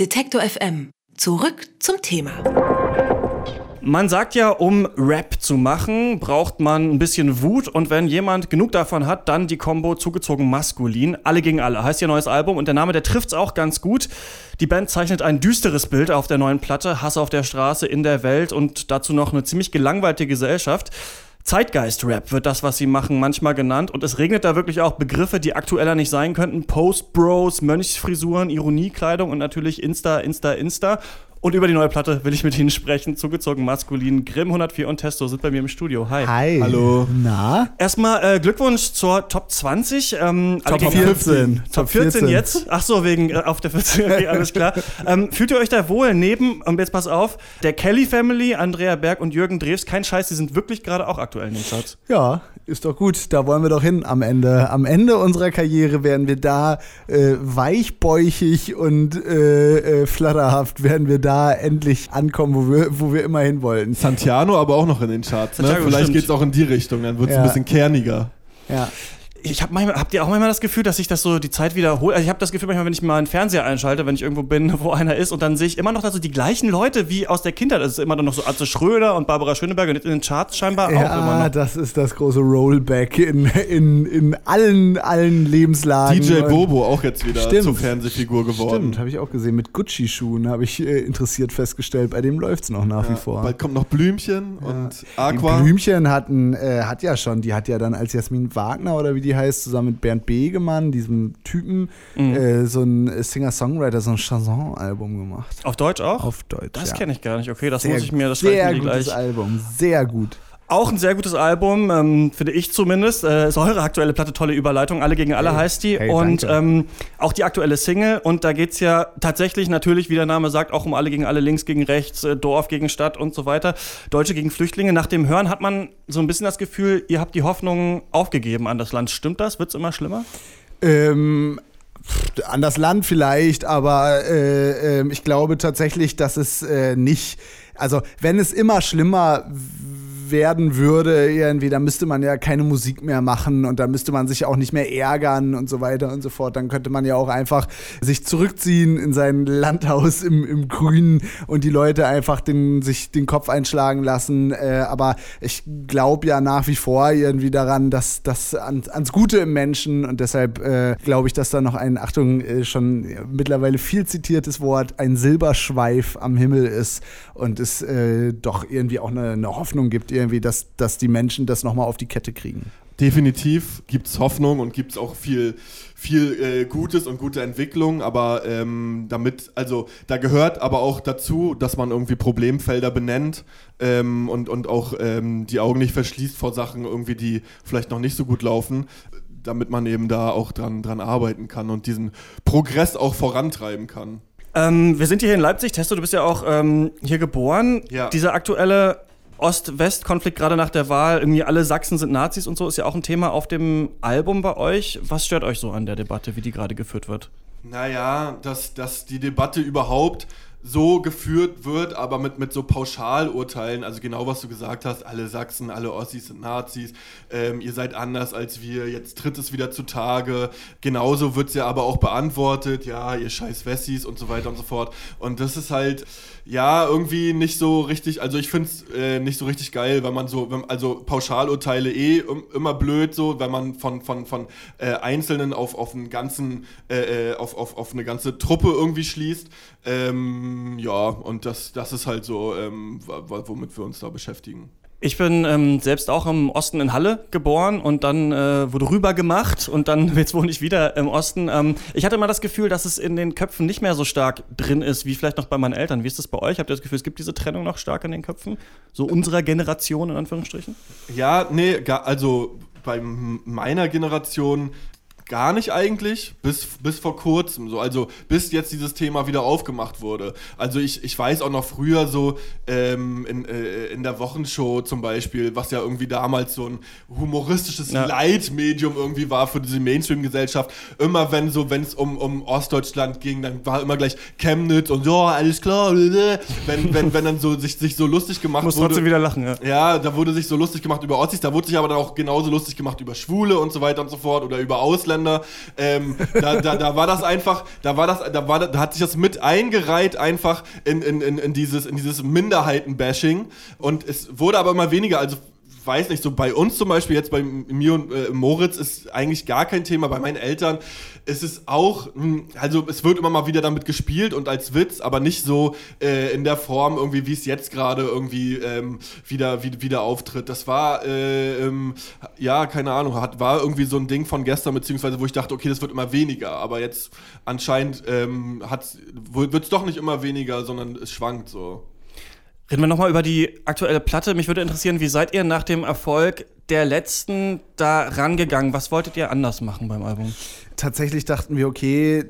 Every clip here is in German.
Detektor FM. Zurück zum Thema. Man sagt ja, um Rap zu machen, braucht man ein bisschen Wut und wenn jemand genug davon hat, dann die Combo zugezogen maskulin. Alle gegen alle heißt ihr neues Album und der Name, der trifft's auch ganz gut. Die Band zeichnet ein düsteres Bild auf der neuen Platte, Hass auf der Straße, in der Welt und dazu noch eine ziemlich gelangweilte Gesellschaft. Zeitgeist-Rap wird das, was sie machen, manchmal genannt. Und es regnet da wirklich auch Begriffe, die aktueller nicht sein könnten. Post-Bros, Mönchsfrisuren, Ironiekleidung und natürlich Insta, Insta, Insta. Und über die neue Platte will ich mit Ihnen sprechen. Zugezogen maskulin. Grimm 104 und Testo sind bei mir im Studio. Hi. Hi. Hallo. Na? Erstmal äh, Glückwunsch zur Top 20. Ähm, Top 14. Top 14 jetzt? Ach so, wegen äh, auf der 14. Okay, alles klar. ähm, fühlt ihr euch da wohl neben, und jetzt pass auf, der Kelly Family, Andrea Berg und Jürgen Drews? Kein Scheiß, die sind wirklich gerade auch aktuell in den Charts. Ja, ist doch gut. Da wollen wir doch hin am Ende. Am Ende unserer Karriere werden wir da äh, weichbäuchig und äh, äh, flatterhaft werden wir da endlich ankommen, wo wir, wo wir immer hin wollten. Santiano aber auch noch in den Charts. Ne? Vielleicht geht es auch in die Richtung, dann wird es ja. ein bisschen kerniger. Ja ich habe manchmal, habt ihr auch manchmal das Gefühl, dass sich das so die Zeit wiederholt? Also ich habe das Gefühl manchmal, wenn ich mal einen Fernseher einschalte, wenn ich irgendwo bin, wo einer ist und dann sehe ich immer noch so die gleichen Leute wie aus der Kindheit. Das ist immer noch so Atze Schröder und Barbara Schöneberger und in den Charts scheinbar ja, auch immer noch. das ist das große Rollback in, in, in allen, allen Lebenslagen. DJ Bobo auch jetzt wieder Stimmt. zur Fernsehfigur geworden. Stimmt, habe ich auch gesehen. Mit Gucci-Schuhen habe ich äh, interessiert festgestellt. Bei dem läuft es noch nach ja, wie vor. Bald kommt noch Blümchen ja. und Aqua. Die Blümchen hatten, äh, hat ja schon, die hat ja dann als Jasmin Wagner oder wie die heißt, zusammen mit Bernd Begemann, diesem Typen, mhm. äh, so ein Singer-Songwriter, so ein Chanson-Album gemacht. Auf Deutsch auch? Auf Deutsch. Das ja. kenne ich gar nicht. Okay, das sehr, muss ich mir, das Sehr gutes gleich. Album, sehr gut. Auch ein sehr gutes Album, ähm, finde ich zumindest. Äh, ist eure aktuelle Platte, tolle Überleitung. Alle gegen alle hey, heißt die. Hey, und ähm, auch die aktuelle Single. Und da geht es ja tatsächlich natürlich, wie der Name sagt, auch um alle gegen alle, links gegen rechts, äh, Dorf gegen Stadt und so weiter. Deutsche gegen Flüchtlinge. Nach dem Hören hat man so ein bisschen das Gefühl, ihr habt die Hoffnung aufgegeben an das Land. Stimmt das? Wird es immer schlimmer? Ähm, an das Land vielleicht, aber äh, äh, ich glaube tatsächlich, dass es äh, nicht, also wenn es immer schlimmer werden würde, irgendwie, dann müsste man ja keine Musik mehr machen und dann müsste man sich auch nicht mehr ärgern und so weiter und so fort. Dann könnte man ja auch einfach sich zurückziehen in sein Landhaus im, im Grünen und die Leute einfach den, sich den Kopf einschlagen lassen. Äh, aber ich glaube ja nach wie vor irgendwie daran, dass das an, ans Gute im Menschen und deshalb äh, glaube ich, dass da noch ein, Achtung, äh, schon mittlerweile viel zitiertes Wort, ein Silberschweif am Himmel ist und es äh, doch irgendwie auch eine, eine Hoffnung gibt, irgendwie, dass, dass die Menschen das nochmal auf die Kette kriegen. Definitiv gibt es Hoffnung und gibt es auch viel, viel äh, Gutes und gute Entwicklung, aber ähm, damit, also da gehört aber auch dazu, dass man irgendwie Problemfelder benennt ähm, und, und auch ähm, die Augen nicht verschließt vor Sachen irgendwie, die vielleicht noch nicht so gut laufen, damit man eben da auch dran, dran arbeiten kann und diesen Progress auch vorantreiben kann. Ähm, wir sind hier in Leipzig. Testo, du bist ja auch ähm, hier geboren. Ja. Dieser aktuelle Ost-West-Konflikt gerade nach der Wahl, irgendwie alle Sachsen sind Nazis und so, ist ja auch ein Thema auf dem Album bei euch. Was stört euch so an der Debatte, wie die gerade geführt wird? Naja, dass, dass die Debatte überhaupt so geführt wird, aber mit, mit so Pauschalurteilen, also genau was du gesagt hast, alle Sachsen, alle Ossis sind Nazis, ähm, ihr seid anders als wir, jetzt tritt es wieder zutage. Genauso wird es ja aber auch beantwortet, ja, ihr scheiß Wessis und so weiter und so fort. Und das ist halt, ja, irgendwie nicht so richtig, also ich finde es äh, nicht so richtig geil, weil man so, wenn, also Pauschalurteile eh immer blöd so, wenn man von, von, von äh, Einzelnen auf, auf einen ganzen, äh, äh auf, auf, auf eine ganze Truppe irgendwie schließt. Ähm, ja, und das, das ist halt so, ähm, womit wir uns da beschäftigen. Ich bin ähm, selbst auch im Osten in Halle geboren und dann äh, wurde rüber gemacht und dann jetzt wohne ich wieder im Osten. Ähm, ich hatte immer das Gefühl, dass es in den Köpfen nicht mehr so stark drin ist, wie vielleicht noch bei meinen Eltern. Wie ist das bei euch? Habt ihr das Gefühl, es gibt diese Trennung noch stark in den Köpfen? So unserer Generation in Anführungsstrichen? Ja, nee, also bei meiner Generation gar nicht eigentlich, bis, bis vor kurzem, so, also bis jetzt dieses Thema wieder aufgemacht wurde. Also ich, ich weiß auch noch früher so ähm, in, äh, in der Wochenshow zum Beispiel, was ja irgendwie damals so ein humoristisches ja. Leitmedium irgendwie war für diese Mainstream-Gesellschaft. Immer wenn so, wenn es um, um Ostdeutschland ging, dann war immer gleich Chemnitz und ja, alles klar, wenn, wenn, wenn dann so sich, sich so lustig gemacht Muss wurde. trotzdem wieder lachen, ja. Ja, da wurde sich so lustig gemacht über Ossis, da wurde sich aber dann auch genauso lustig gemacht über Schwule und so weiter und so fort oder über Ausländer Ausländer. Ähm, da, da, da war das einfach, da war das, da war, da hat sich das mit eingereiht einfach in, in, in, in dieses, in dieses Minderheiten-Bashing und es wurde aber immer weniger. Also weiß nicht, so bei uns zum Beispiel, jetzt bei mir und äh, Moritz ist eigentlich gar kein Thema. Bei meinen Eltern ist es auch, hm, also es wird immer mal wieder damit gespielt und als Witz, aber nicht so äh, in der Form irgendwie, wie es jetzt gerade irgendwie ähm, wieder, wie, wieder auftritt. Das war, äh, ähm, ja, keine Ahnung, hat, war irgendwie so ein Ding von gestern, beziehungsweise wo ich dachte, okay, das wird immer weniger, aber jetzt anscheinend ähm, wird es doch nicht immer weniger, sondern es schwankt so. Reden wir nochmal über die aktuelle Platte. Mich würde interessieren, wie seid ihr nach dem Erfolg der letzten da rangegangen? Was wolltet ihr anders machen beim Album? Tatsächlich dachten wir, okay,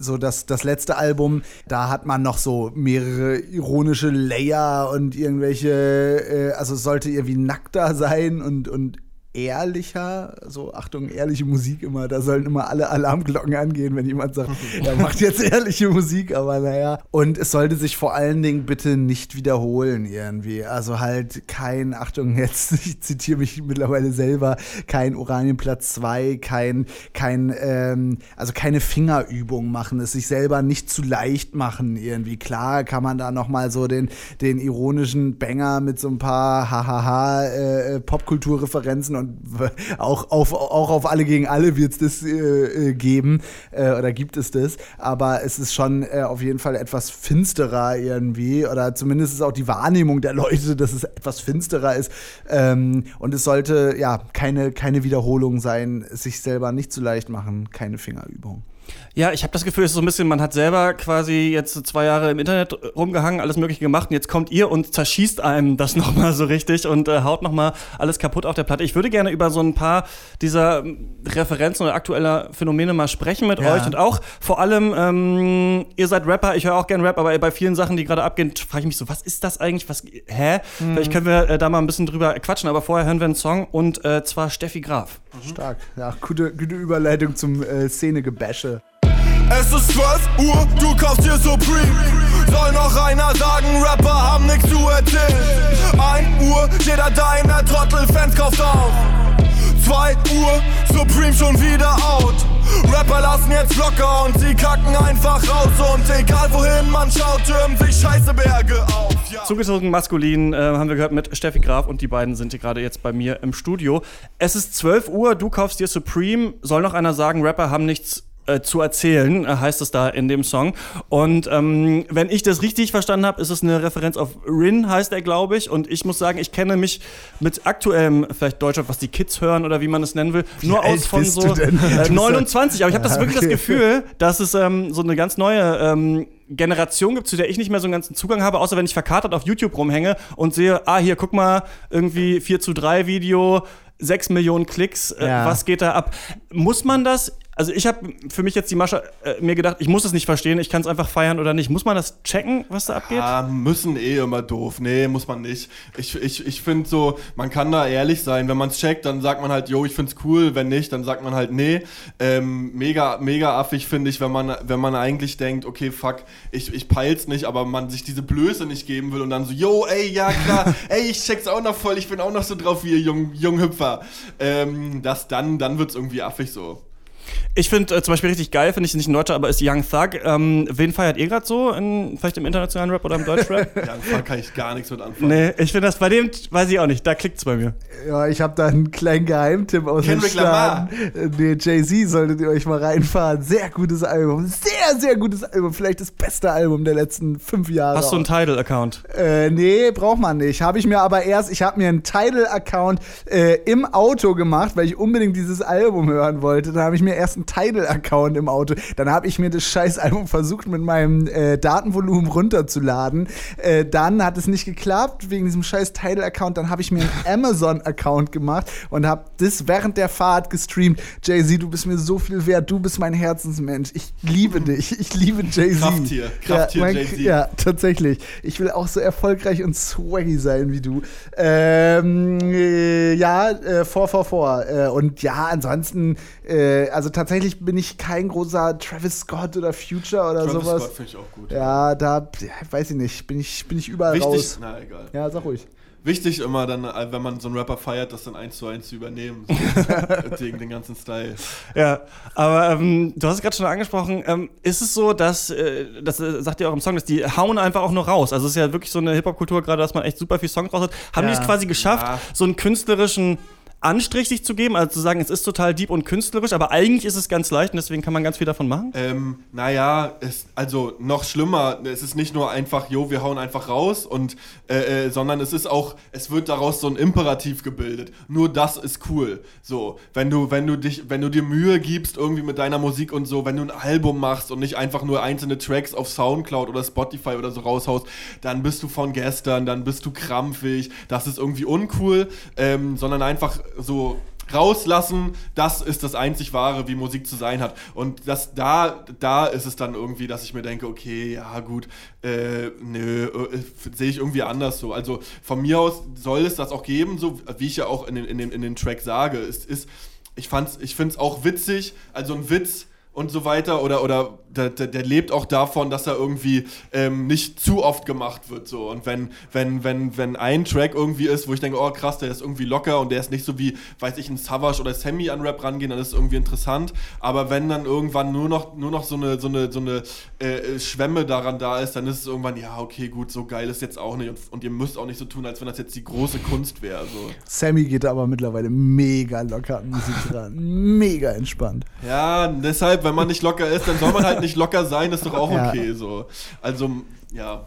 so das, das letzte Album, da hat man noch so mehrere ironische Layer und irgendwelche, äh, also sollte irgendwie nackter sein und, und ehrlicher, so Achtung, ehrliche Musik immer, da sollen immer alle Alarmglocken angehen, wenn jemand sagt, er macht jetzt ehrliche Musik, aber naja. Und es sollte sich vor allen Dingen bitte nicht wiederholen irgendwie. Also halt kein, Achtung, jetzt, ich zitiere mich mittlerweile selber, kein Oranienplatz 2, kein, kein, ähm, also keine Fingerübung machen, es sich selber nicht zu leicht machen irgendwie. Klar kann man da nochmal so den, den ironischen Banger mit so ein paar Hahaha äh, äh Popkulturreferenzen und auch auf, auch auf alle gegen alle wird es das äh, äh, geben äh, oder gibt es das. Aber es ist schon äh, auf jeden Fall etwas finsterer irgendwie oder zumindest ist auch die Wahrnehmung der Leute, dass es etwas finsterer ist. Ähm, und es sollte ja keine, keine Wiederholung sein, sich selber nicht zu leicht machen, keine Fingerübung. Ja, ich habe das Gefühl, es ist so ein bisschen, man hat selber quasi jetzt zwei Jahre im Internet rumgehangen, alles Mögliche gemacht und jetzt kommt ihr und zerschießt einem das nochmal so richtig und äh, haut nochmal alles kaputt auf der Platte. Ich würde gerne über so ein paar dieser ähm, Referenzen oder aktueller Phänomene mal sprechen mit ja. euch und auch vor allem, ähm, ihr seid Rapper, ich höre auch gerne Rap, aber bei vielen Sachen, die gerade abgehen, frage ich mich so, was ist das eigentlich? Was, hä? Mhm. Vielleicht können wir äh, da mal ein bisschen drüber quatschen, aber vorher hören wir einen Song und äh, zwar Steffi Graf. Mhm. Stark, ja, gute, gute Überleitung zum äh, Szene-Gebäsche. Es ist 12 Uhr, du kaufst dir Supreme. Soll noch einer sagen, Rapper haben nichts zu erzählen. 1 Uhr, jeder deiner Trottel-Fans kauft auf. 2 Uhr, Supreme schon wieder out. Rapper lassen jetzt locker und sie kacken einfach raus. Und egal wohin man schaut, türmen sich scheiße Berge auf. Ja. Zugezogen maskulin äh, haben wir gehört mit Steffi Graf und die beiden sind hier gerade jetzt bei mir im Studio. Es ist 12 Uhr, du kaufst dir Supreme. Soll noch einer sagen, Rapper haben nichts äh, zu erzählen, äh, heißt es da in dem Song. Und ähm, wenn ich das richtig verstanden habe, ist es eine Referenz auf Rin, heißt er, glaube ich. Und ich muss sagen, ich kenne mich mit aktuellem, vielleicht Deutschland, was die Kids hören oder wie man es nennen will, wie nur aus von so äh, 29. Aber ich habe das wirklich okay. das Gefühl, dass es ähm, so eine ganz neue ähm, Generation gibt, zu der ich nicht mehr so einen ganzen Zugang habe, außer wenn ich verkatert auf YouTube rumhänge und sehe, ah, hier, guck mal, irgendwie 4 zu 3 Video, 6 Millionen Klicks, äh, ja. was geht da ab? Muss man das also ich habe für mich jetzt die Masche äh, mir gedacht, ich muss es nicht verstehen, ich kann es einfach feiern oder nicht. Muss man das checken, was da abgeht? Ja, müssen eh immer doof. Nee, muss man nicht. Ich, ich, ich finde so, man kann da ehrlich sein. Wenn man es checkt, dann sagt man halt, yo, ich find's cool. Wenn nicht, dann sagt man halt, nee. Ähm, mega, mega affig finde ich, wenn man, wenn man eigentlich denkt, okay, fuck, ich, ich peil's nicht, aber man sich diese Blöße nicht geben will und dann so, yo, ey, ja klar, ey, ich check's auch noch voll, ich bin auch noch so drauf wie ihr Jung, Junghüpfer. Ähm, das dann, dann wird's irgendwie affig so. Ich finde äh, zum Beispiel richtig geil, finde ich nicht ein Deutscher, aber ist Young Thug. Ähm, wen feiert ihr gerade so? In, vielleicht im internationalen Rap oder im Deutschrap? Young Thug kann ich gar nichts mit anfangen. Nee, ich finde das bei dem, weiß ich auch nicht, da klickt es bei mir. Ja, ich habe da einen kleinen Geheimtipp aus Kendrick den Staaten. Nee, Jay-Z solltet ihr euch mal reinfahren. Sehr gutes Album. Sehr, sehr gutes Album. Vielleicht das beste Album der letzten fünf Jahre. Hast du einen Tidal-Account? Äh, nee, braucht man nicht. Habe ich mir aber erst, ich habe mir einen Tidal-Account äh, im Auto gemacht, weil ich unbedingt dieses Album hören wollte. Da habe ich mir erst einen Tidal-Account im Auto. Dann habe ich mir das scheiß Album versucht, mit meinem äh, Datenvolumen runterzuladen. Äh, dann hat es nicht geklappt wegen diesem scheiß Tidal-Account. Dann habe ich mir einen Amazon-Account gemacht und habe das während der Fahrt gestreamt. Jay-Z, du bist mir so viel wert. Du bist mein Herzensmensch. Ich liebe dich. Ich liebe Jay-Z. Krafttier. Krafttier, ja, Jay-Z. Ja, tatsächlich. Ich will auch so erfolgreich und swaggy sein wie du. Ähm, äh, ja, äh, vor, vor, vor. Äh, und ja, ansonsten, äh, also Also tatsächlich bin ich kein großer Travis Scott oder Future oder Travis sowas. Scott finde ich auch gut. Ja, da ja, weiß ich nicht, bin ich, bin ich überall Wichtig, raus. na egal. Ja, sag ruhig. Wichtig immer dann, äh, wenn man so einen Rapper feiert, das dann eins zu eins zu übernehmen. So, gegen den ganzen Style. Ja, aber ähm, du hast es gerade schon angesprochen. Ähm, ist es so, dass, äh, das äh, sagt ihr auch im Song, dass die hauen einfach auch nur raus? Also es ist ja wirklich so eine Hip-Hop-Kultur gerade, dass man echt super viel Songs raus hat. Haben Ja. die es quasi geschafft, Ja. so einen künstlerischen Anstrich sich zu geben? Also zu sagen, es ist total deep und künstlerisch, aber eigentlich ist es ganz leicht und deswegen kann man ganz viel davon machen? Ähm, naja, es, also noch schlimmer, es ist nicht nur einfach, jo, wir hauen einfach raus und äh, äh, sondern es ist auch, es wird daraus so ein Imperativ gebildet. Nur das ist cool. So, wenn du, wenn du dich, wenn du dir Mühe gibst, irgendwie mit deiner Musik und so, wenn du ein Album machst und nicht einfach nur einzelne Tracks auf Soundcloud oder Spotify oder so raushaust, dann bist du von gestern, dann bist du krampfig, das ist irgendwie uncool, ähm, sondern einfach so rauslassen, das ist das einzig wahre, wie Musik zu sein hat. Und das da, da ist es dann irgendwie, dass ich mir denke, okay, ja gut, äh, nö, äh, sehe ich irgendwie anders so. Also von mir aus soll es das auch geben, so wie ich ja auch in den, in den, in den Track sage. Es ist, ich fand's, ich finde es auch witzig, also ein Witz und so weiter oder oder der, der, der lebt auch davon, dass er irgendwie ähm, nicht zu oft gemacht wird so und wenn wenn wenn wenn ein Track irgendwie ist, wo ich denke, oh krass, der ist irgendwie locker und der ist nicht so wie, weiß ich, ein Savage oder Sammy an Rap rangehen, dann ist es irgendwie interessant, aber wenn dann irgendwann nur noch nur noch so eine so eine so eine äh, Schwemme daran da ist, dann ist es irgendwann ja okay gut, so geil ist jetzt auch nicht und, und ihr müsst auch nicht so tun, als wenn das jetzt die große Kunst wäre so. Sammy geht aber mittlerweile mega locker an Musik dran. Mega entspannt. Ja, deshalb, wenn man nicht locker ist, dann soll man halt nicht locker sein, ist doch auch Ja. okay so. Also, ja.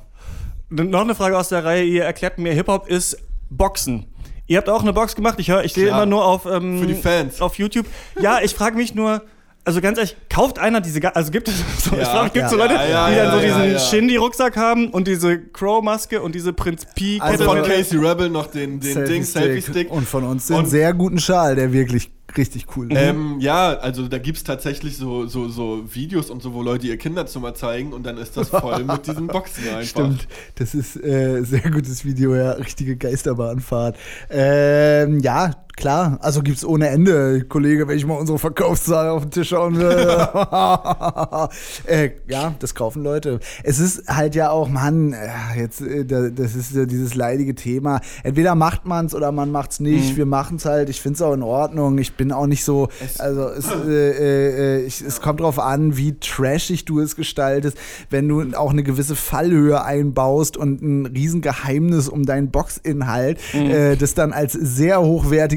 Noch eine Frage aus der Reihe. Ihr erklärt mir, Hip-Hop ist Boxen. Ihr habt auch eine Box gemacht. Ich höre, ich sehe immer nur auf, ähm, Für die Fans. auf YouTube. Ja, ich frage mich nur, also ganz ehrlich, kauft einer diese, ga- also gibt es so, ich Ja. frage mich, gibt es so Ja. Leute, Ja, ja, die dann ja, so ja, diesen ja. Shindy-Rucksack haben und diese Crow-Maske und diese Prinz P-Kette? Also Von von- Casey Rebel noch den, den Ding, Selfie-Stick. Und von uns den Und- sehr guten Schal, der wirklich richtig cool ist. Ähm, ja, also da gibt es tatsächlich so, so, so Videos und so, wo Leute ihr Kinderzimmer zeigen und dann ist das voll mit diesen Boxen einfach. Stimmt, das ist äh, sehr gutes Video, ja, richtige Geisterbahnfahrt. Ähm, ja, klar, also gibt's ohne Ende, Kollege, wenn ich mal unsere Verkaufszahlen auf den Tisch schauen will. äh, ja, das kaufen Leute. Es ist halt ja auch, Mann, äh, jetzt, äh, da- das ist ja dieses leidige Thema. Entweder macht man's oder man macht's nicht. Wir machen's halt. Ich find's auch in Ordnung. Ich bin auch nicht so, Es- also es, äh, äh, ich, es kommt drauf an, wie trashig du es gestaltest. Wenn du auch eine gewisse Fallhöhe einbaust und ein Riesengeheimnis um deinen Boxinhalt, äh, das dann als sehr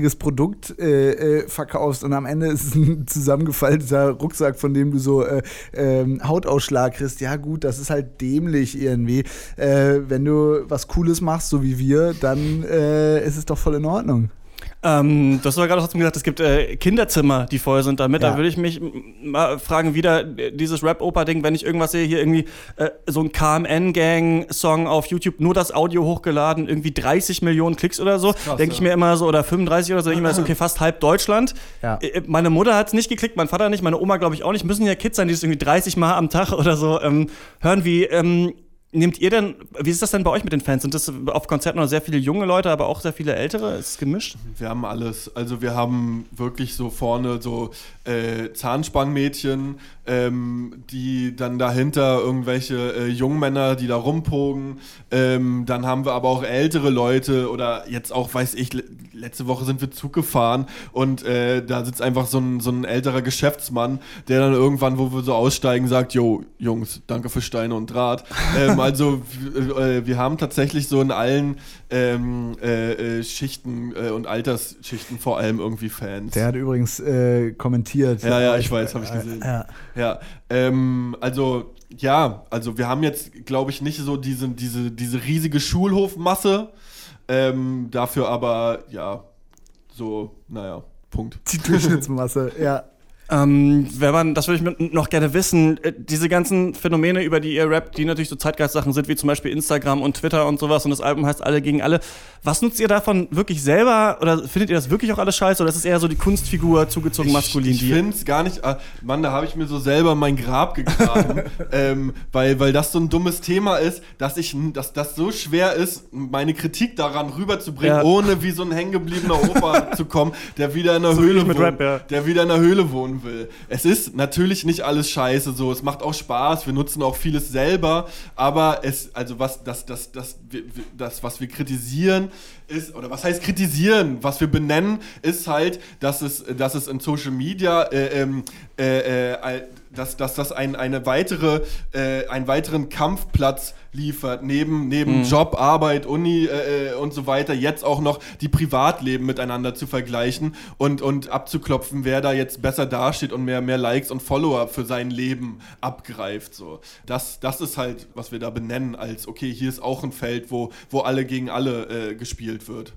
hochwertiges Produkt äh, äh, verkaufst und am Ende ist es ein zusammengefalteter Rucksack, von dem du so äh, ähm, Hautausschlag kriegst. Ja gut, das ist halt dämlich irgendwie. Äh, wenn du was Cooles machst, so wie wir, dann äh, ist es doch voll in Ordnung. Ähm, du hast aber gerade trotzdem gesagt, es gibt äh, Kinderzimmer, die voll sind damit. Ja. Da würde ich mich mal fragen, wieder äh, dieses Rap-Oper-Ding, wenn ich irgendwas sehe, hier irgendwie äh, so ein KMN-Gang-Song auf YouTube, nur das Audio hochgeladen, irgendwie 30 Millionen Klicks oder so, denke ich ja. mir immer so, oder 35 oder so, denke ich mir, das okay, fast halb Deutschland. Ja. Äh, Meine Mutter hat es nicht geklickt, mein Vater nicht, meine Oma glaube ich auch nicht. Müssen ja Kids sein, die es irgendwie 30 Mal am Tag oder so ähm, hören. Wie ähm, nehmt ihr denn, wie ist das denn bei euch mit den Fans? Sind das auf Konzerten noch sehr viele junge Leute, aber auch sehr viele ältere? Ist es gemischt? Wir haben alles. Also wir haben wirklich so vorne so äh, Zahnspangenmädchen, ähm, die dann dahinter irgendwelche äh, Jungmänner, die da rumpogen. Ähm, dann haben wir aber auch ältere Leute oder jetzt auch, weiß ich, le letzte Woche sind wir Zug gefahren und äh, da sitzt einfach so ein, so ein älterer Geschäftsmann, der dann irgendwann, wo wir so aussteigen, sagt, Jo, Jungs, danke für Steine und Draht. ähm, also äh, wir haben tatsächlich so in allen ähm, äh, äh, Schichten äh, und Altersschichten vor allem irgendwie Fans. Der hat übrigens äh, kommentiert. Ja, ja, ich weiß, habe ich gesehen. Ja. Ja, ähm, also ja, also wir haben jetzt, glaube ich, nicht so diese, diese, diese riesige Schulhofmasse. Ähm, dafür aber, ja, so, naja, Punkt. Die Durchschnittsmasse, ja. Ähm, wenn man, das würde ich mir noch gerne wissen, äh, diese ganzen Phänomene, über die ihr rappt, die natürlich so Zeitgeist-Sachen sind, wie zum Beispiel Instagram und Twitter und sowas und das Album heißt Alle gegen Alle. Was nutzt ihr davon wirklich selber oder findet ihr das wirklich auch alles scheiße oder ist es eher so die Kunstfigur zugezogen maskulin? Ich, ich die- finde es gar nicht. ah, Mann, da habe ich mir so selber mein Grab gegraben, ähm, weil, weil das so ein dummes Thema ist, dass ich, dass das so schwer ist, meine Kritik daran rüberzubringen, Ja. ohne wie so ein hängengebliebener Opa zu kommen, der wieder in der So Höhle ich wohnt, Rap, ja. der wieder in der Höhle wohnen raushauen will. Es ist natürlich nicht alles scheiße so, es macht auch Spaß, wir nutzen auch vieles selber, aber es, also was, das, das, das, das, was wir kritisieren, ist, oder was heißt kritisieren? Was wir benennen, ist halt, dass es, dass es in Social Media äh, ähm, äh, äh, dass, dass das ein, eine weitere, äh, einen weiteren Kampfplatz liefert, neben, neben mhm. Job, Arbeit, Uni äh, äh, und so weiter, jetzt auch noch die Privatleben miteinander zu vergleichen und, und abzuklopfen, wer da jetzt besser dasteht und mehr, mehr Likes und Follower für sein Leben abgreift. So. Das, das ist halt, was wir da benennen als, okay, hier ist auch ein Feld, wo, wo alle gegen alle äh, gespielt wird.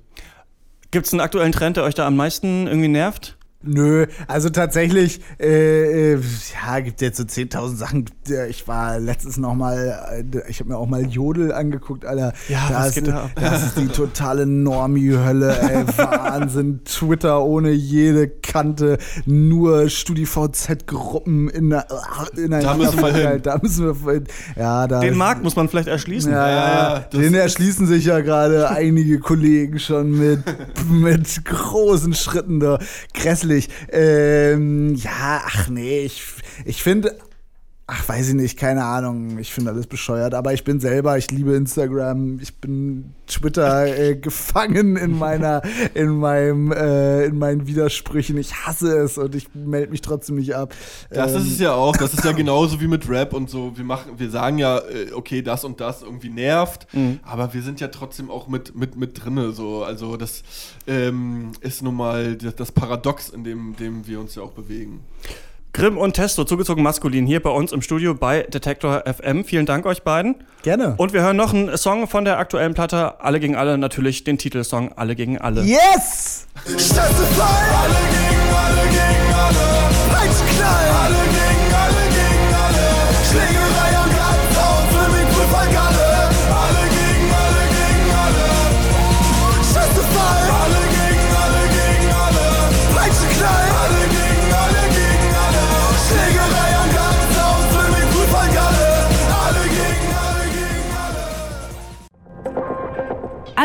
Gibt es einen aktuellen Trend, der euch da am meisten irgendwie nervt? Nö, also tatsächlich, äh, äh, ja, gibt jetzt so 10.000 Sachen. Ich war letztens noch mal, äh, ich habe mir auch mal Jodel angeguckt, Alter. Ja, das, geht da? das ist die totale Normie-Hölle, ey. Wahnsinn. Twitter ohne jede Kante, nur StudiVZ-Gruppen in, der, in einer Da müssen wir hin. Da müssen wir hin. Ja, da Den Markt muss man vielleicht erschließen. Ja, ja, ja den erschließen sich ja gerade einige Kollegen schon mit, mit großen Schritten da. Grässlich natürlich. Ähm, ja, ach nee, ich, ich finde Ach, weiß ich nicht, keine Ahnung. Ich finde alles bescheuert. Aber ich bin selber, ich liebe Instagram. Ich bin Twitter äh, gefangen in meiner, in meinem, äh, in meinen Widersprüchen. Ich hasse es und ich melde mich trotzdem nicht ab. Das ähm. ist es ja auch. Das ist ja genauso wie mit Rap und so. Wir machen, wir sagen ja, äh, okay, das und das irgendwie nervt, mhm. aber wir sind ja trotzdem auch mit, mit, mit drinne. So. Also das ähm, ist nun mal das, das Paradox, in dem, dem wir uns ja auch bewegen. Grimm und Testo, zugezogen maskulin, hier bei uns im Studio bei Detektor FM. Vielen Dank euch beiden. Gerne. Und wir hören noch einen Song von der aktuellen Platte, Alle gegen alle, natürlich den Titelsong Alle gegen alle. Yes! Scheiße frei! Alle gegen alle